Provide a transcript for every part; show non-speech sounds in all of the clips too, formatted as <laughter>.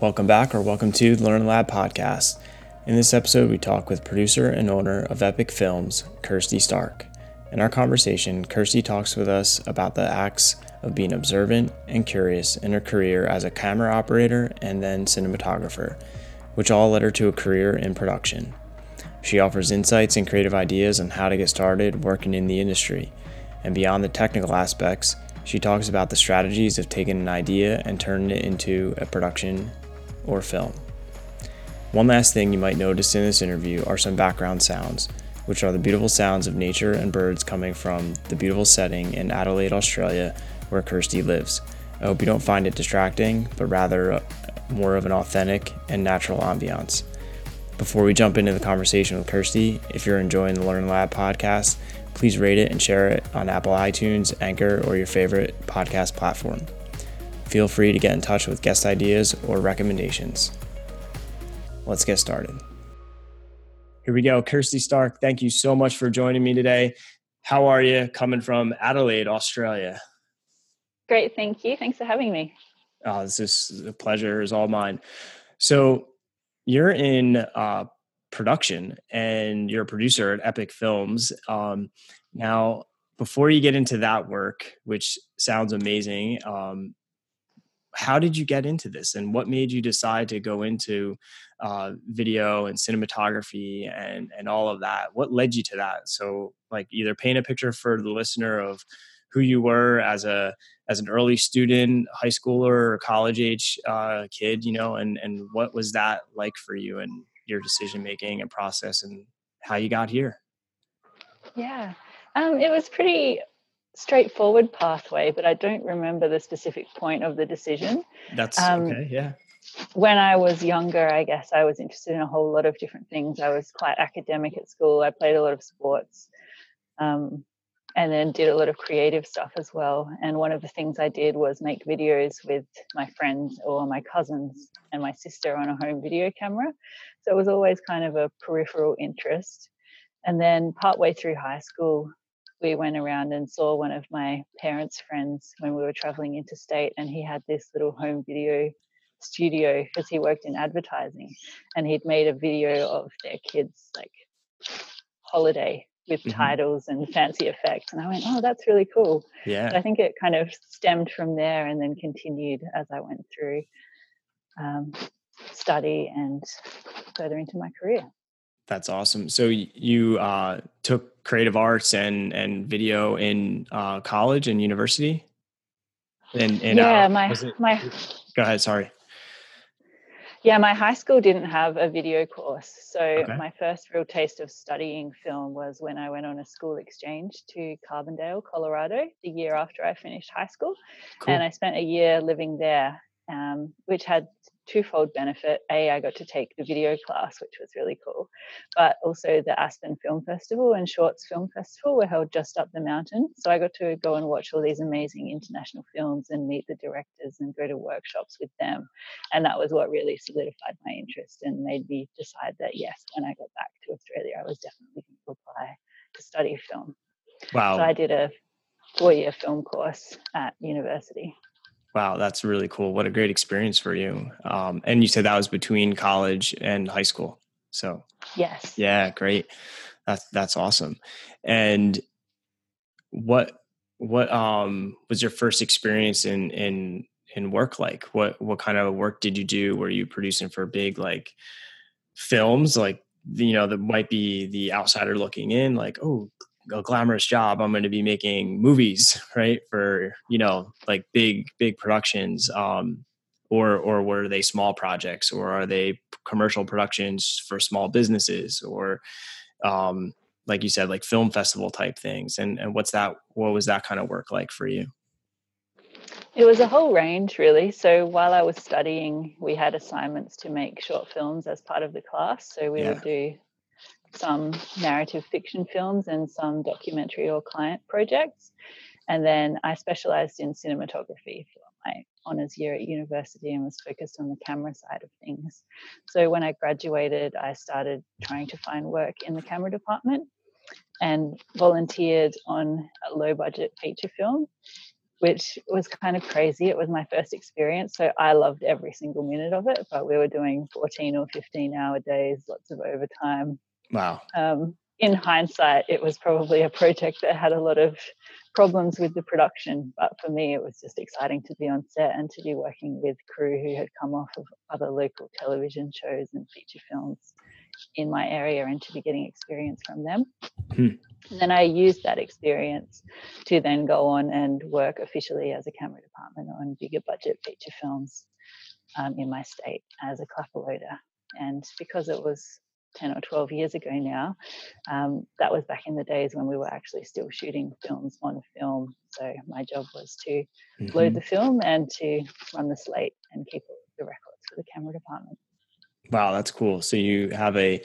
Welcome back, or welcome to the Learn Lab podcast. In this episode, we talk with producer and owner of Epic Films, Kirsty Stark. In our conversation, Kirsty talks with us about the acts of being observant and curious in her career as a camera operator and then cinematographer, which all led her to a career in production. She offers insights and creative ideas on how to get started working in the industry. And beyond the technical aspects, she talks about the strategies of taking an idea and turning it into a production or film. One last thing you might notice in this interview are some background sounds, which are the beautiful sounds of nature and birds coming from the beautiful setting in Adelaide, Australia, where Kirsty lives. I hope you don't find it distracting, but rather uh, more of an authentic and natural ambiance. Before we jump into the conversation with Kirsty, if you're enjoying the Learn Lab podcast, please rate it and share it on Apple iTunes, Anchor, or your favorite podcast platform. Feel free to get in touch with guest ideas or recommendations. Let's get started. Here we go. Kirsty Stark, thank you so much for joining me today. How are you coming from Adelaide, Australia? Great, thank you. Thanks for having me. Oh, this is a pleasure is all mine. So you're in uh, production and you're a producer at Epic Films. Um, now, before you get into that work, which sounds amazing, um, how did you get into this and what made you decide to go into uh, video and cinematography and and all of that? What led you to that? So like either paint a picture for the listener of who you were as a as an early student high schooler or college age uh, kid you know and and what was that like for you and your decision making and process and how you got here? Yeah. Um, it was pretty straightforward pathway, but I don't remember the specific point of the decision. That's um, okay, yeah. When I was younger, I guess I was interested in a whole lot of different things. I was quite academic at school. I played a lot of sports um, and then did a lot of creative stuff as well. And one of the things I did was make videos with my friends or my cousins and my sister on a home video camera. So it was always kind of a peripheral interest. And then partway through high school, we went around and saw one of my parents' friends when we were traveling interstate, and he had this little home video studio because he worked in advertising, and he'd made a video of their kids' like holiday with mm-hmm. titles and fancy effects. And I went, oh, that's really cool. Yeah. So I think it kind of stemmed from there and then continued as I went through um, study and further into my career. That's awesome. So you uh, took creative arts and and video in uh, college and university. And, and yeah, uh, my my. Go ahead. Sorry. Yeah, my high school didn't have a video course. So okay. my first real taste of studying film was when I went on a school exchange to Carbondale, Colorado, the year after I finished high school. Cool. And I spent a year living there, um, which had twofold benefit. A, I got to take the video class, which was really cool, but also the Aspen Film Festival and Shorts Film Festival were held just up the mountain. So I got to go and watch all these amazing international films and meet the directors and go to workshops with them. And that was what really solidified my interest and made me decide that yes, when I got back to Australia, I was definitely going to apply to study film. Wow. So I did a four year film course at university. Wow, that's really cool. What a great experience for you. Um, and you said that was between college and high school. So yes, yeah, great. That's that's awesome. And what what um was your first experience in in in work like? What what kind of work did you do? Were you producing for big like films like you know that might be the outsider looking in like oh a glamorous job i'm going to be making movies <laughs> right for you know like big big productions um or or were they small projects or are they commercial productions for small businesses or um like you said like film festival type things and and what's that what was that kind of work like for you it was a whole range really so while i was studying we had assignments to make short films as part of the class so we yeah. would do some narrative fiction films and some documentary or client projects. And then I specialized in cinematography for my honors year at university and was focused on the camera side of things. So when I graduated, I started trying to find work in the camera department and volunteered on a low budget feature film which was kind of crazy. It was my first experience, so I loved every single minute of it. But we were doing 14 or 15 hour days, lots of overtime. Wow. Um, in hindsight, it was probably a project that had a lot of problems with the production. But for me, it was just exciting to be on set and to be working with crew who had come off of other local television shows and feature films in my area and to be getting experience from them. Hmm. And then I used that experience to then go on and work officially as a camera department on bigger budget feature films um, in my state as a clapper loader. And because it was 10 or 12 years ago now. Um, that was back in the days when we were actually still shooting films on film. So my job was to mm-hmm. load the film and to run the slate and keep the records for the camera department. Wow, that's cool. So you have a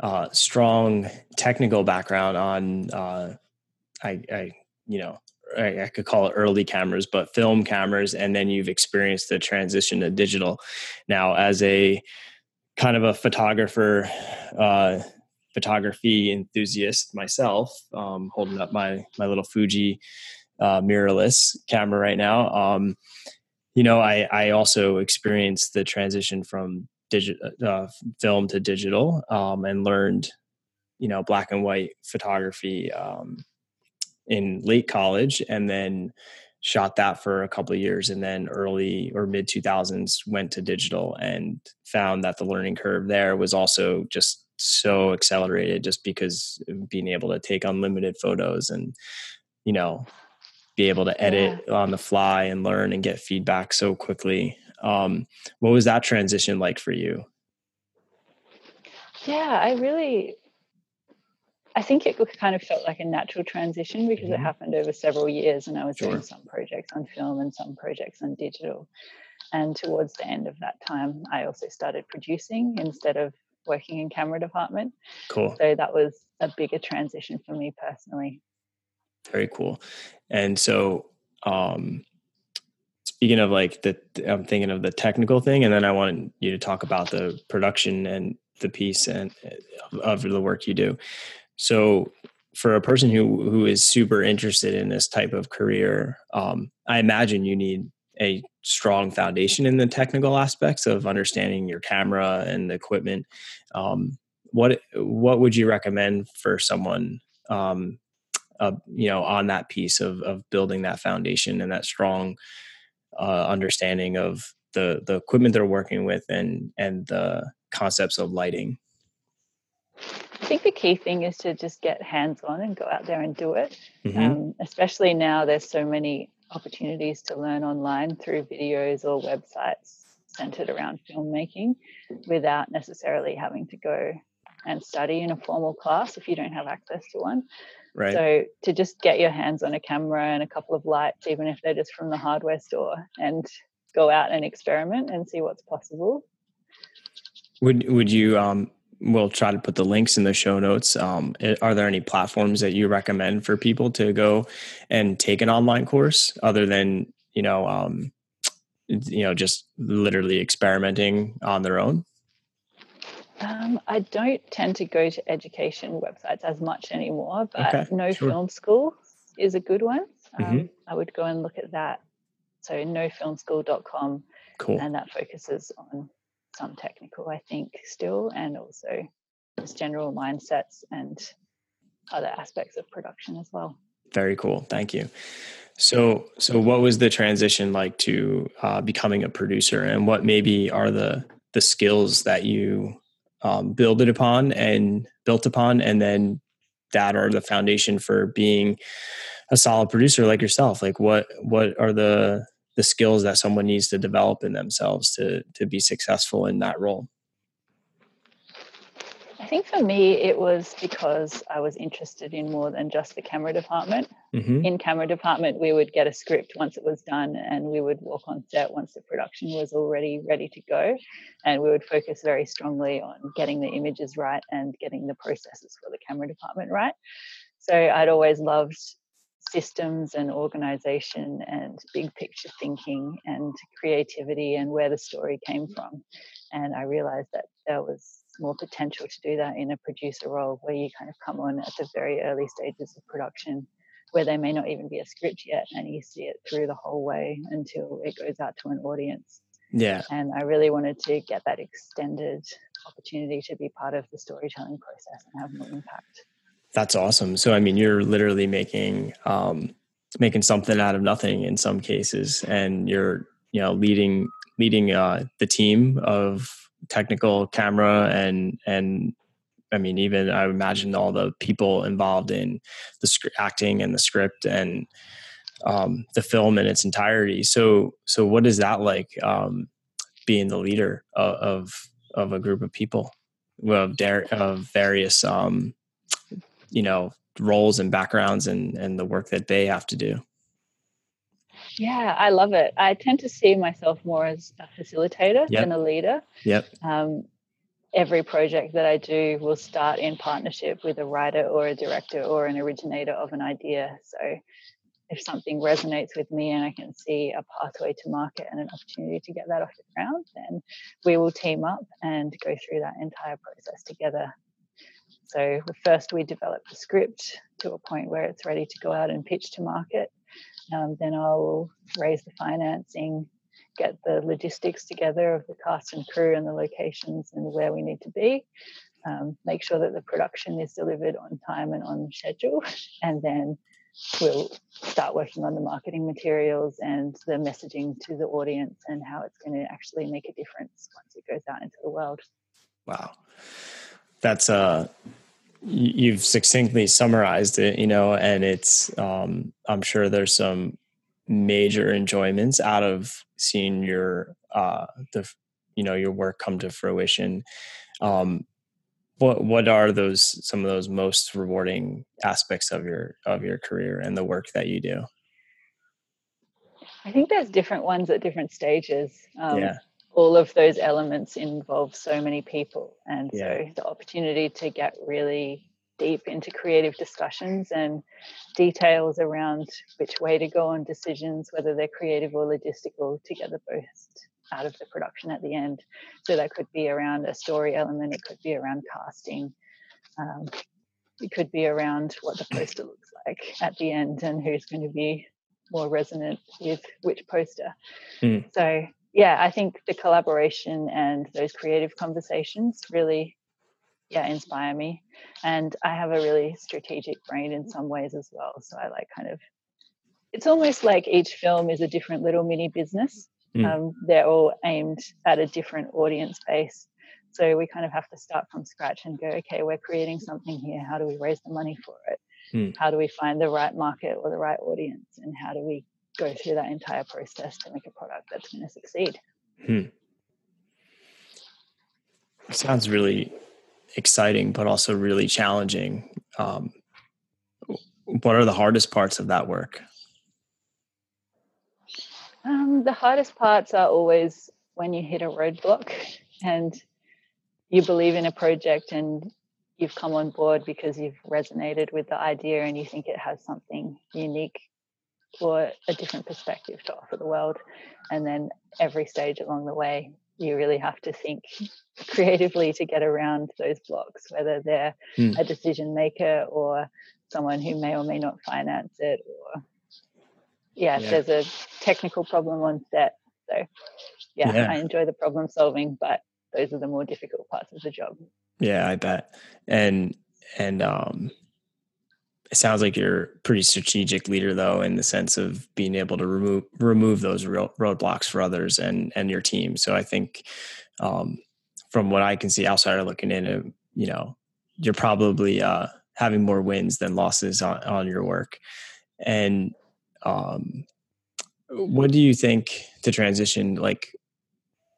uh, strong technical background on, uh, I, I, you know, I, I, could call it early cameras, but film cameras, and then you've experienced the transition to digital. Now, as a kind of a photographer, uh, photography enthusiast myself, um, holding up my my little Fuji uh, mirrorless camera right now. Um, you know, I I also experienced the transition from digital uh, film to digital, um, and learned, you know, black and white photography um, in late college, and then shot that for a couple of years and then early or mid 2000s went to digital and found that the learning curve there was also just so accelerated just because being able to take unlimited photos and you know be able to edit yeah. on the fly and learn and get feedback so quickly um, what was that transition like for you yeah i really I think it kind of felt like a natural transition because mm-hmm. it happened over several years, and I was sure. doing some projects on film and some projects on digital. And towards the end of that time, I also started producing instead of working in camera department. Cool. So that was a bigger transition for me personally. Very cool. And so, um, speaking of like the, I'm thinking of the technical thing, and then I want you to talk about the production and the piece and uh, of the work you do. So for a person who who is super interested in this type of career, um, I imagine you need a strong foundation in the technical aspects of understanding your camera and the equipment. Um, what what would you recommend for someone, um, uh, you know, on that piece of of building that foundation and that strong uh, understanding of the the equipment they're working with and and the concepts of lighting? I think the key thing is to just get hands on and go out there and do it. Mm-hmm. Um, especially now, there's so many opportunities to learn online through videos or websites centered around filmmaking without necessarily having to go and study in a formal class if you don't have access to one. Right. So to just get your hands on a camera and a couple of lights, even if they're just from the hardware store, and go out and experiment and see what's possible. Would Would you um, we'll try to put the links in the show notes. Um, are there any platforms that you recommend for people to go and take an online course other than you know um, you know just literally experimenting on their own? Um, I don't tend to go to education websites as much anymore, but okay, No sure. Film School is a good one. Um, mm-hmm. I would go and look at that. So nofilmschool.com. Cool. And that focuses on some technical, I think, still, and also just general mindsets and other aspects of production as well. Very cool. Thank you. So, so what was the transition like to uh, becoming a producer, and what maybe are the the skills that you um, build it upon and built upon, and then that are the foundation for being a solid producer like yourself? Like, what what are the the skills that someone needs to develop in themselves to to be successful in that role? I think for me it was because i was interested in more than just the camera department. Mm-hmm. in camera department we would get a script once it was done and we would walk on set once the production was already ready to go. And we would focus very strongly on getting the images right and getting the processes for the camera department right. So i'd always loved systems and organization and big picture thinking and creativity and where the story came mm-hmm. from. And I realized that there was more potential to do that in a producer role where you kind of come on at the very early stages of production where there may not even be a script yet and you see it through the whole way until it goes out to an audience. Yeah. And i really wanted to get that extended opportunity to be part of the storytelling process and have more impact that's awesome so i mean you're literally making um making something out of nothing in some cases and you're you know leading leading uh the team of technical camera and and I mean, even I imagine all the people involved in the acting and the script and um, the film in its entirety. So, so what is that like um, being the leader of, of, of a group of people of, dar- of various, um, you know, roles and backgrounds and and the work that they have to do? Yeah, I love it. I tend to see myself more as a facilitator yep. than a leader. Yep. Um, every project that I do will start in partnership with a writer or a director or an originator of an idea. So if something resonates with me and I can see a pathway to market and an opportunity to get that off the ground, then we will team up and go through that entire process together. So first we develop the script to a point where it's ready to go out and pitch to market. Um, then I'll raise the financing, get the logistics together of the cast and crew and the locations and where we need to be. Um, make sure that the production is delivered on time and on schedule, <laughs> and then we'll start working on the marketing materials and the messaging to the audience and how it's going to actually make a difference once it goes out into the world. Wow, that's uh you've succinctly summarized it you know and it's um i'm sure there's some major enjoyments out of seeing your uh the you know your work come to fruition. Um what what are those some of those most rewarding aspects of your of your career and the work that you do? I think there's different ones at different stages. Um, yeah all of those elements involve so many people and yeah. so the opportunity to get really deep into creative discussions and details around which way to go on decisions, whether they're creative or logistical, to get the best out of the production at the end. So that could be around a story element, it could be around casting, um, it could be around what the poster looks like at the end and who's going to be more resonant with which poster. Mm. So yeah, I think the collaboration and those creative conversations really yeah inspire me. And i have a really strategic brain in some ways as well so i like kind of it's almost like each film is a different little mini business. Mm. um, they're all aimed at a different audience base. So we kind of have to start from scratch and go okay we're creating something here. How do we raise the money for it? Mm. how do we find the right market or the right audience? And how do we go through that entire process to make a product that's going to succeed hmm. sounds really exciting, but also really challenging. Um, what are the hardest parts of that work? Um, the hardest parts are always when you hit a roadblock and you believe in a project and you've come on board because you've resonated with the idea and you think it has something unique or a different perspective to offer the world. And then every stage along the way, you really have to think <laughs> creatively to get around those blocks, whether they're mm. a decision maker or someone who may or may not finance it, or yeah, yeah. there's a technical problem on set. So yeah, yeah, I enjoy the problem solving, but those are the more difficult parts of the job. Yeah, I bet. And and um it sounds like you're a pretty strategic leader though in the sense of being able to remove remove those roadblocks for others and and your team. So i think um, from what i can see outsider looking in uh, you know you're probably uh, having more wins than losses on, on your work. And um, what do you think to transition like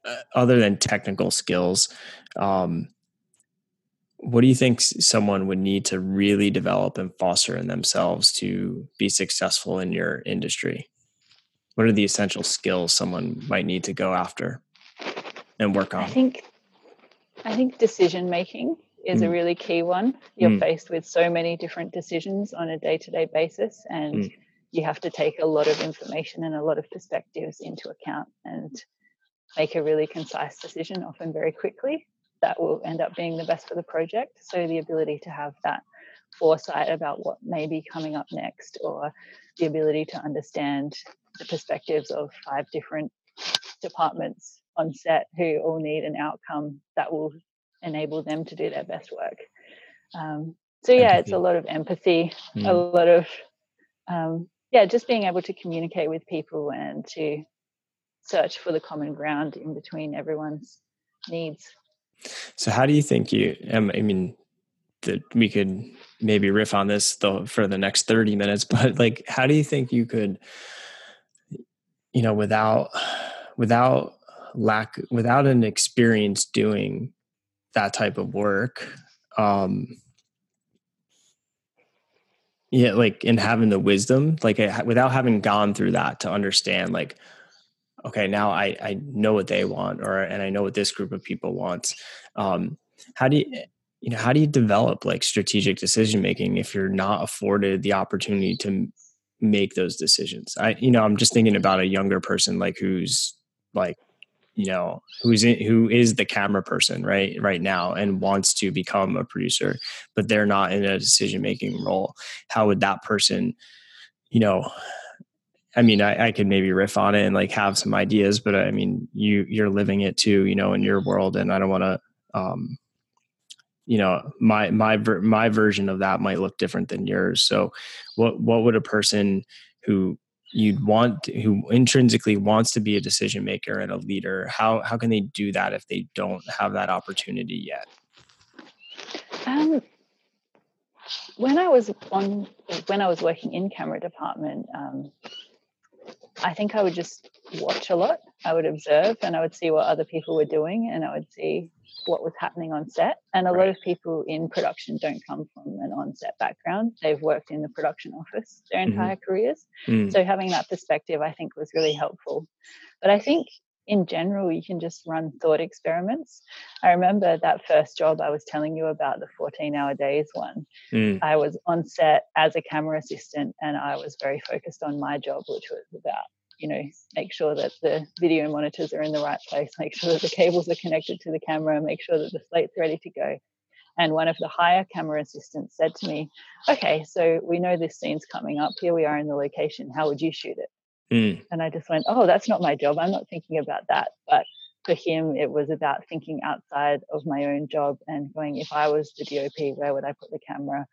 uh, other than technical skills um, what do you think someone would need to really develop and foster in themselves to be successful in your industry? What are the essential skills someone might need to go after and work on? I think I think decision making is mm. a really key one. You're mm. faced with so many different decisions on a day-to-day basis and mm. you have to take a lot of information and a lot of perspectives into account and make a really concise decision often very quickly that will end up being the best for the project. So the ability to have that foresight about what may be coming up next or the ability to understand the perspectives of five different departments on set who all need an outcome that will enable them to do their best work. Um, so yeah, empathy. it's a lot of empathy, mm. a lot of um, yeah, just being able to communicate with people and to search for the common ground in between everyone's needs. So, how do you think you? Um, I mean, that we could maybe riff on this though for the next thirty minutes, <laughs> but like, how do you think you could, you know, without without lack without an experience doing that type of work um yeah like in having the wisdom like without having gone through that to understand like okay now i i know what they want or and i know what this group of people wants um how do you you know how do you develop like strategic decision making if you're not afforded the opportunity to make those decisions? I you know i'm just thinking about a younger person like who's like you know who's in, who is the camera person right right now and wants to become a producer but they're not in a decision making role. How would that person you know i mean I, I could maybe riff on it and like have some ideas but i mean you you're living it too you know in your world and i don't want to um you know my my my version of that might look different than yours. So what what would a person who you'd want who intrinsically wants to be a decision maker and a leader how how can they do that if they don't have that opportunity yet? Um, when i was on when i was working in camera department um, i think i would just watch a lot i would observe and i would see what other people were doing and i would see what was happening on set. And a right. lot of people in production don't come from an on set background. They've worked in the production office their mm-hmm. entire mm-hmm. careers. Mm. So having that perspective, I think, was really helpful. But I think in general, you can just run thought experiments. I remember that first job I was telling you about, the 14 hour days one. Mm. I was on set as a camera assistant and I was very focused on my job, which was about you know, make sure that the video monitors are in the right place, make sure that the cables are connected to the camera, make sure that the slate's ready to go. And one of the higher camera assistants said to me, Okay, so we know this scene's coming up. Here we are in the location. How would you shoot it? Mm. And I just went, Oh, that's not my job. I'm not thinking about that. But for him, it was about thinking outside of my own job and going, if I was the DOP, where would I put the camera?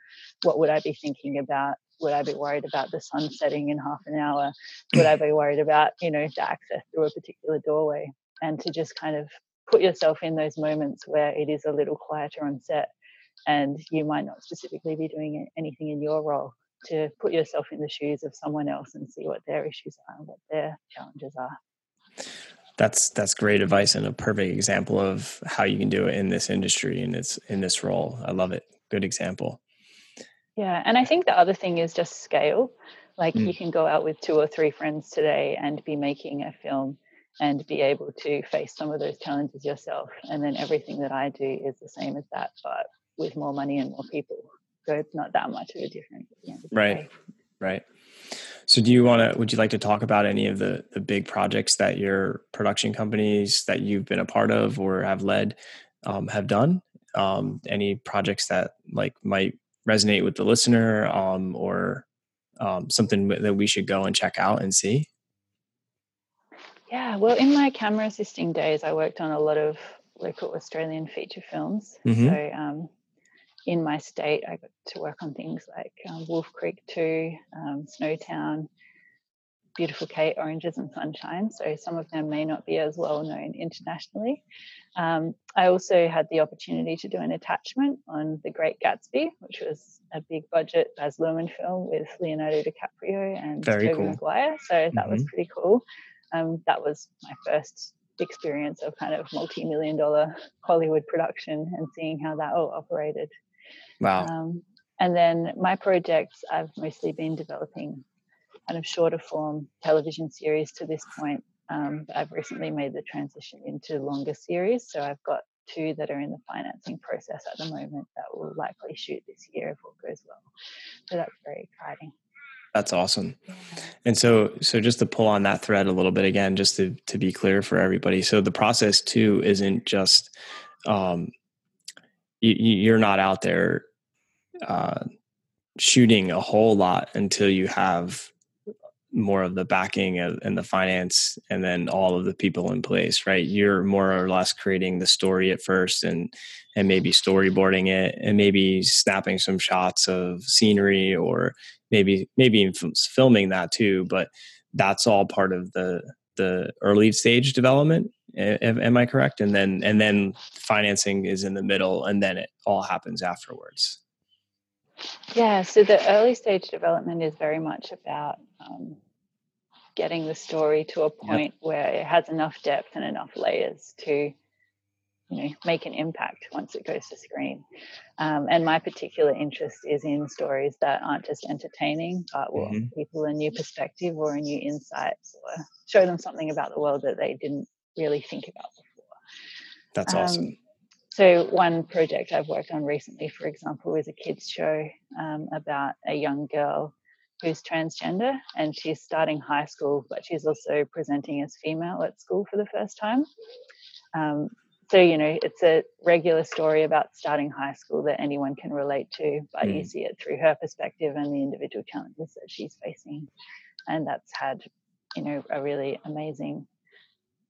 What would I be thinking about? would I be worried about the sun setting in half an hour? Would I be worried about, you know, the access through a particular doorway? And to just kind of put yourself in those moments where it is a little quieter on set and you might not specifically be doing anything in your role to put yourself in the shoes of someone else and see what their issues are and what their challenges are that's that's great advice and a perfect example of how you can do it in this industry and it's in this role i love it good example yeah, and I think the other thing is just scale. Like mm. you can go out with two or three friends today and be making a film and be able to face some of those challenges yourself. And then everything that I do is the same as that, but with more money and more people. So it's not that much of a difference. Right. Right. So do you want to would you like to talk about any of the the big projects that your production companies that you've been a part of or have led um, have done? Um, any projects that like might resonate with the listener um, or um, something that we should go and check out and see? Yeah, well, in my camera assisting days, I worked on a lot of local Australian feature films. Mm-hmm. So, um, in my state, I got to work on things like um, Wolf Creek 2, um, Snowtown, Beautiful Kate, Oranges and Sunshine. So some of them may not be as well known internationally. Um, I also had the opportunity to do an attachment on The Great Gatsby, which was a big budget Baz Luhrmann film with Leonardo DiCaprio and Very Tobey cool. Maguire. So that mm-hmm. was pretty cool. Um, that was my first experience of kind of multi-million dollar Hollywood production and seeing how that all operated. Wow. Um, and then my projects, I've mostly been developing kind of shorter form television series to this point. Um, I've recently made the transition into longer series. So I've got two that are in the financing process at the moment that will likely shoot this year if all goes well. So that's very exciting. That's awesome. And so, so just to pull on that thread a little bit again, just to to be clear for everybody. So the process too isn't just um, you, you're not out there uh, shooting a whole lot until you have more of the backing and the finance and then all of the people in place right? You're more or less creating the story at first and and maybe storyboarding it and maybe snapping some shots of scenery or maybe maybe filming that too but that's all part of the the early stage development am i correct? And then and then financing is in the middle and then it all happens afterwards yeah, so the early stage development is very much about um, getting the story to a point yep. where it has enough depth and enough layers to you know make an impact once it goes to screen um, and my particular interest is in stories that aren't just entertaining but will mm-hmm. people a new perspective or a new insight or show them something about the world that they didn't really think about before that's um, awesome so, one project I've worked on recently, for example, is a kids' show um, about a young girl who's transgender and she's starting high school, but she's also presenting as female at school for the first time. Um, so, you know, it's a regular story about starting high school that anyone can relate to, but mm. you see it through her perspective and the individual challenges that she's facing. And that's had, you know, a really amazing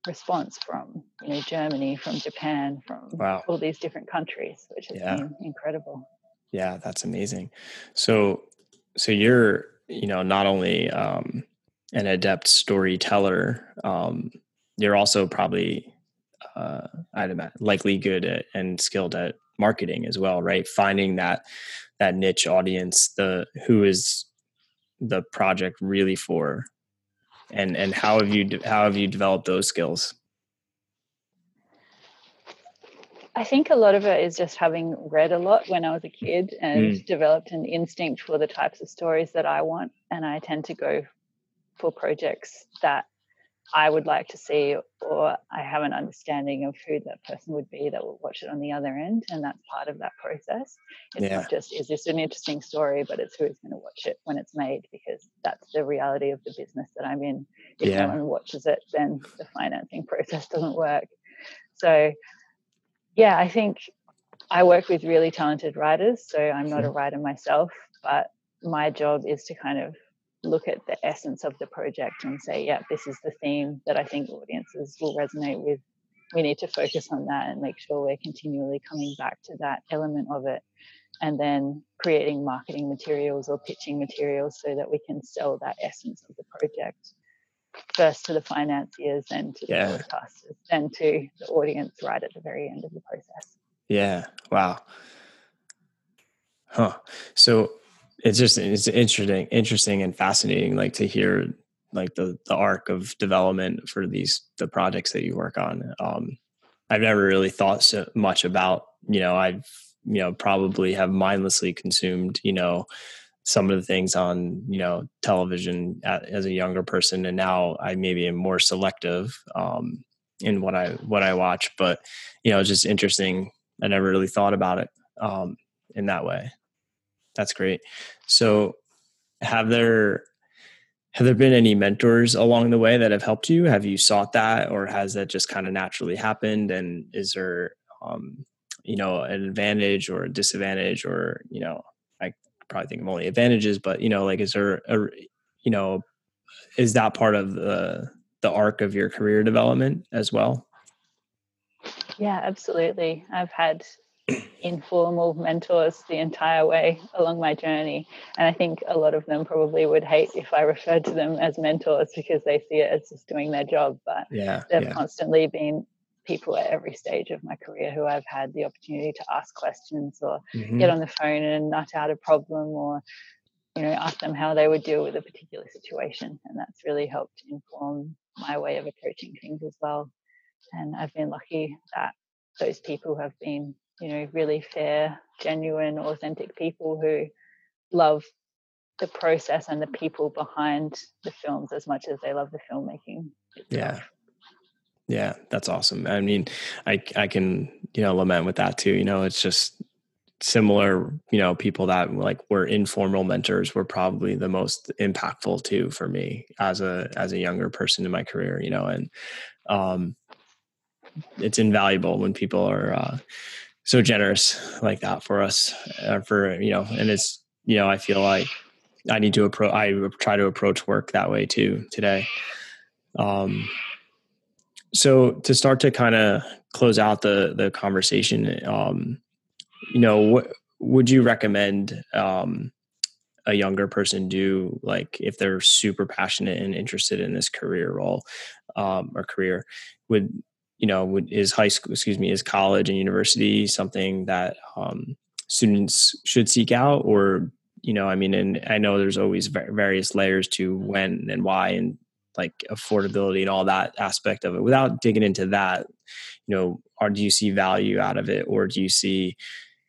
response from you know Germany, from Japan, from wow. all these different countries, which has yeah. been incredible. Yeah, that's amazing. So, so you're you know not only um, an adept storyteller, um, you're also probably uh, I'd imagine likely good at and skilled at marketing as well, right? Finding that that niche audience, the who is the project really for and and how have you how have you developed those skills i think a lot of it is just having read a lot when i was a kid and mm. developed an instinct for the types of stories that i want and i tend to go for projects that I would like to see, or I have an understanding of who that person would be that will watch it on the other end. And that's part of that process. It's yeah. not just, is this an interesting story, but it's who's going to watch it when it's made, because that's the reality of the business that I'm in. If yeah. no one watches it, then the financing <laughs> process doesn't work. So, yeah, I think I work with really talented writers. So I'm not a mm-hmm. writer myself, but my job is to kind of look at the essence of the project and say, yeah, this is the theme that I think audiences will resonate with. We need to focus on that and make sure we're continually coming back to that element of it. And then creating marketing materials or pitching materials so that we can sell that essence of the project first to the financiers, then to yeah. the broadcasters, then to the audience right at the very end of the process. Yeah. Wow. Huh. So it's just it's interesting interesting and fascinating like to hear like the the arc of development for these the projects that you work on. Um i've never really thought so much about you know i've you know probably have mindlessly consumed you know some of the things on you know television as a younger person and now i maybe am more selective um in what i what i watch but you know it's just interesting. I never really thought about it um in that way that's great. So, have there have there been any mentors along the way that have helped you? Have you sought that, or has that just kind of naturally happened? And is there, um, you know, an advantage or a disadvantage, or you know, I probably think of only advantages, but you know, like, is there a, you know, is that part of the the arc of your career development as well? Yeah, absolutely. I've had informal mentors the entire way along my journey. And I think a lot of them probably would hate if I referred to them as mentors because they see it as just doing their job. But yeah, they've yeah. constantly been people at every stage of my career who I've had the opportunity to ask questions or mm-hmm. get on the phone and nut out a problem or you know ask them how they would deal with a particular situation and that's really helped inform my way of approaching things as well and I've been lucky that those people have been you know, really fair, genuine, authentic people who love the process and the people behind the films as much as they love the filmmaking. Itself. Yeah. Yeah, that's awesome. I mean, I I can, you know, lament with that too. You know, it's just similar, you know, people that like were informal mentors were probably the most impactful too for me as a as a younger person in my career, you know, and um it's invaluable when people are uh so generous like that for us uh, for you know and it's you know, I feel like I need to approach. I try to approach work that way too today. Um, so to start to kind of close out the the conversation, um, you know, what would you recommend um, a younger person do? Like, if they're super passionate and interested in this career role um, or career, would you know, is high school, excuse me, is college and university something that um, students should seek out, or you know, I mean, and I know there's always various layers to when and why and like affordability and all that aspect of it. Without digging into that, you know, or do you see value out of it, or do you see,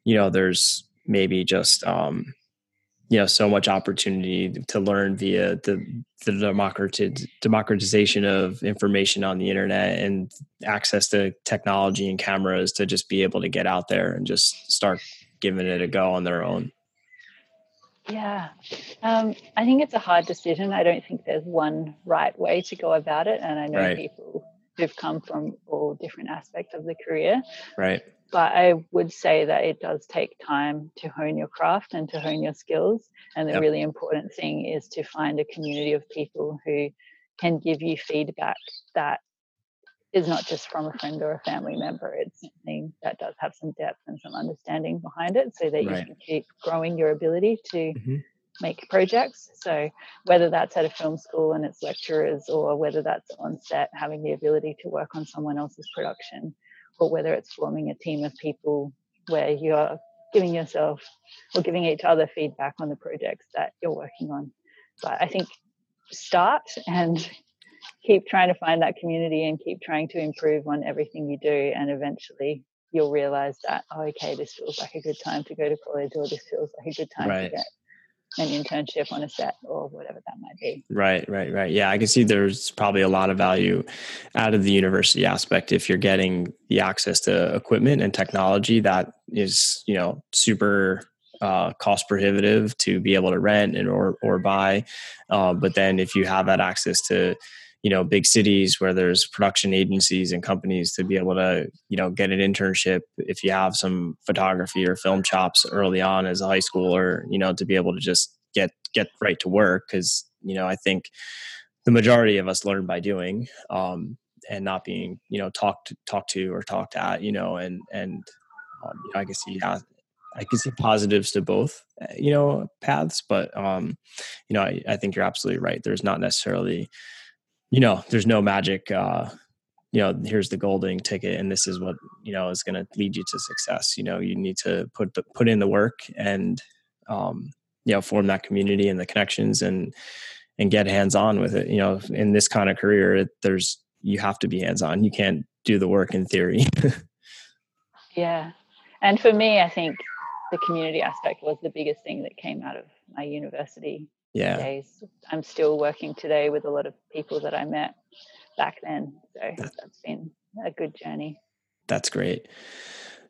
you know, there's maybe just um, you know so much opportunity to learn via the the democratization of information on the internet and access to technology and cameras to just be able to get out there and just start giving it a go on their own. Yeah. Um, i think it's a hard decision. I don't think there's one right way to go about it and i know right. people who've come from all different aspects of the career right but I would say that it does take time to hone your craft and to hone your skills. And the yep. really important thing is to find a community of people who can give you feedback that is not just from a friend or a family member. It's something that does have some depth and some understanding behind it so that right. you can keep growing your ability to mm-hmm. Make projects. So whether that's at a film school and its lecturers or whether that's on set, having the ability to work on someone else's production or whether it's forming a team of people where you're giving yourself or giving each other feedback on the projects that you're working on. But I think start and keep trying to find that community and keep trying to improve on everything you do and eventually you'll realize that oh okay this feels like a good time to go to college or this feels like a good time right. to get an internship on a set or whatever that might be. Right, right, right. Yeah, I can see there's probably a lot of value out of the university aspect if you're getting the access to equipment and technology that is, you know, super uh, cost prohibitive to be able to rent and or or buy. Uh, but then if you have that access to you know big cities where there's production agencies and companies to be able to you know get an internship if you have some photography or film chops early on as a high schooler you know to be able to just get get right to work because you know i think the majority of us learn by doing um, and not being you know talked talked to or talked at you know and and um, you know, i can see yeah, I can see positives to both, eh, you know, paths, but um, you know, I, I think you're absolutely right. There's not necessarily you know, there's no magic, uh, you know, here's the golden ticket and this is what, you know, is going to lead you to success. You know, you need to put the, put in the work and, um, you know, form that community and the connections and, and get hands on with it. You know, in this kind of career, it, there's, you have to be hands on. You can't do the work in theory. <laughs> yeah. And for me, I think the community aspect was the biggest thing that came out of my university yeah. days. I'm still working today with a lot of people that I met back then. So that's, that's been a good journey. That's great.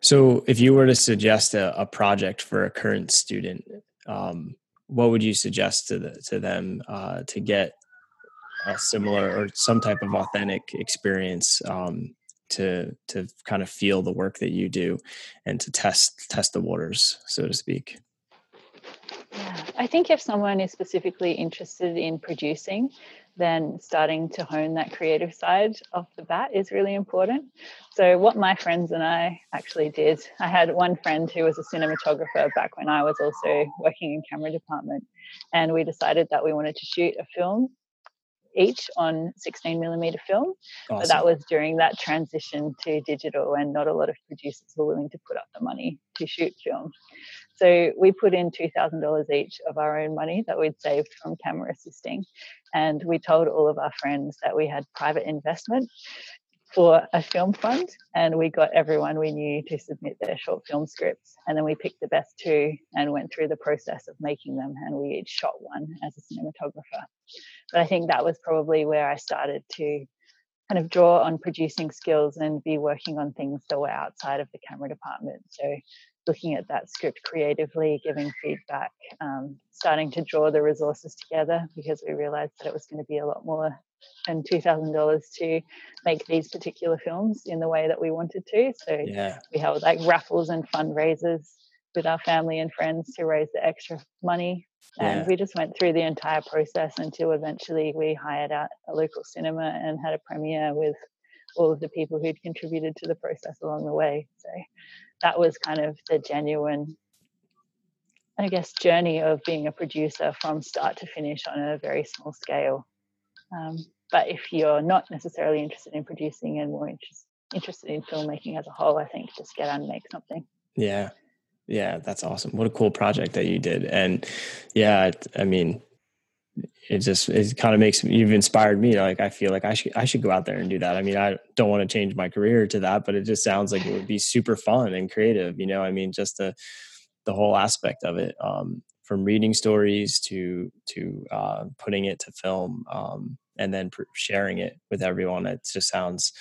So, if you were to suggest a, a project for a current student, um, what would you suggest to the, to them uh, to get a similar or some type of authentic experience um, to to kind of feel the work that you do and to test test the waters, so to speak? Yeah, I think if someone is specifically interested in producing, then starting to hone that creative side off the bat is really important. So, what my friends and I actually did, I had one friend who was a cinematographer back when I was also working in camera department, and we decided that we wanted to shoot a film each on 16 millimeter film. Awesome. But that was during that transition to digital, and not a lot of producers were willing to put up the money to shoot film. So we put in $2,000 each of our own money that we'd saved from camera assisting. And we told all of our friends that we had private investment for a film fund and we got everyone we knew to submit their short film scripts and then we picked the best two and went through the process of making them and we each shot one as a cinematographer. But i think that was probably where i started to kind of draw on producing skills and be working on things that were outside of the camera department. So looking at that script creatively, giving feedback, um, starting to draw the resources together because we realized that it was going to be a lot more than $2,000 to make these particular films in the way that we wanted to. So yeah. we held like raffles and fundraisers with our family and friends to raise the extra money. And Yeah. we just went through the entire process until eventually we hired out a local cinema and had a premiere with all of the people who'd contributed to the process along the way. So that was kind of the genuine, I guess, journey of being a producer from start to finish on a very small scale. Um, but if you're not necessarily interested in producing and more interest, interested in filmmaking as a whole, I think just get on and make something. Yeah. Yeah, that's awesome. What a cool project that you did. And yeah, I mean, it just it kind of makes you've inspired me. Like I feel like I should I should go out there and do that. I mean, I don't want to change my career to that, but it just sounds like it would be super fun and creative. You know, I mean, just the the whole aspect of it, um, from reading stories to to uh, putting it to film, um, and then sharing it with everyone. It just sounds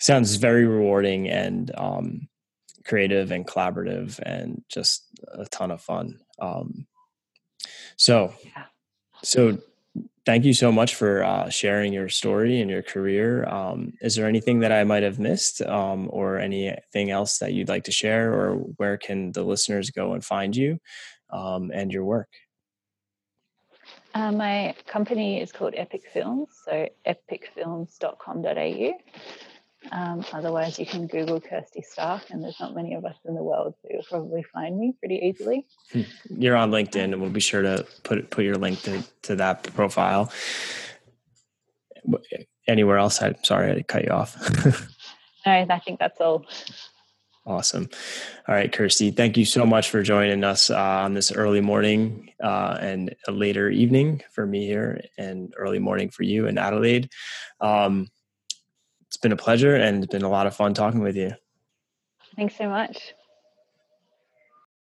sounds very rewarding and um, creative and collaborative and just a ton of fun. Um, so, Yeah. So thank you so much for uh, sharing your story and your career. Um, is there anything that I might have missed um, or anything else that you'd like to share or where can the listeners go and find you um, and your work? Uh, my company is called Epic Films, so epicfilms.com.au. Um, otherwise, you can Google Kirsty Stark, and there's not many of us in the world, so you'll probably find me pretty easily. You're on LinkedIn, and we'll be sure to put put your link to, to that profile. Anywhere else? I'm sorry I cut you off. <laughs> No, I think that's all. Awesome. All right, Kirsty, thank you so much for joining us uh, on this early morning uh, and a later evening for me here and early morning for you in Adelaide. Um, it's been a pleasure and it's been a lot of fun talking with you. Thanks so much.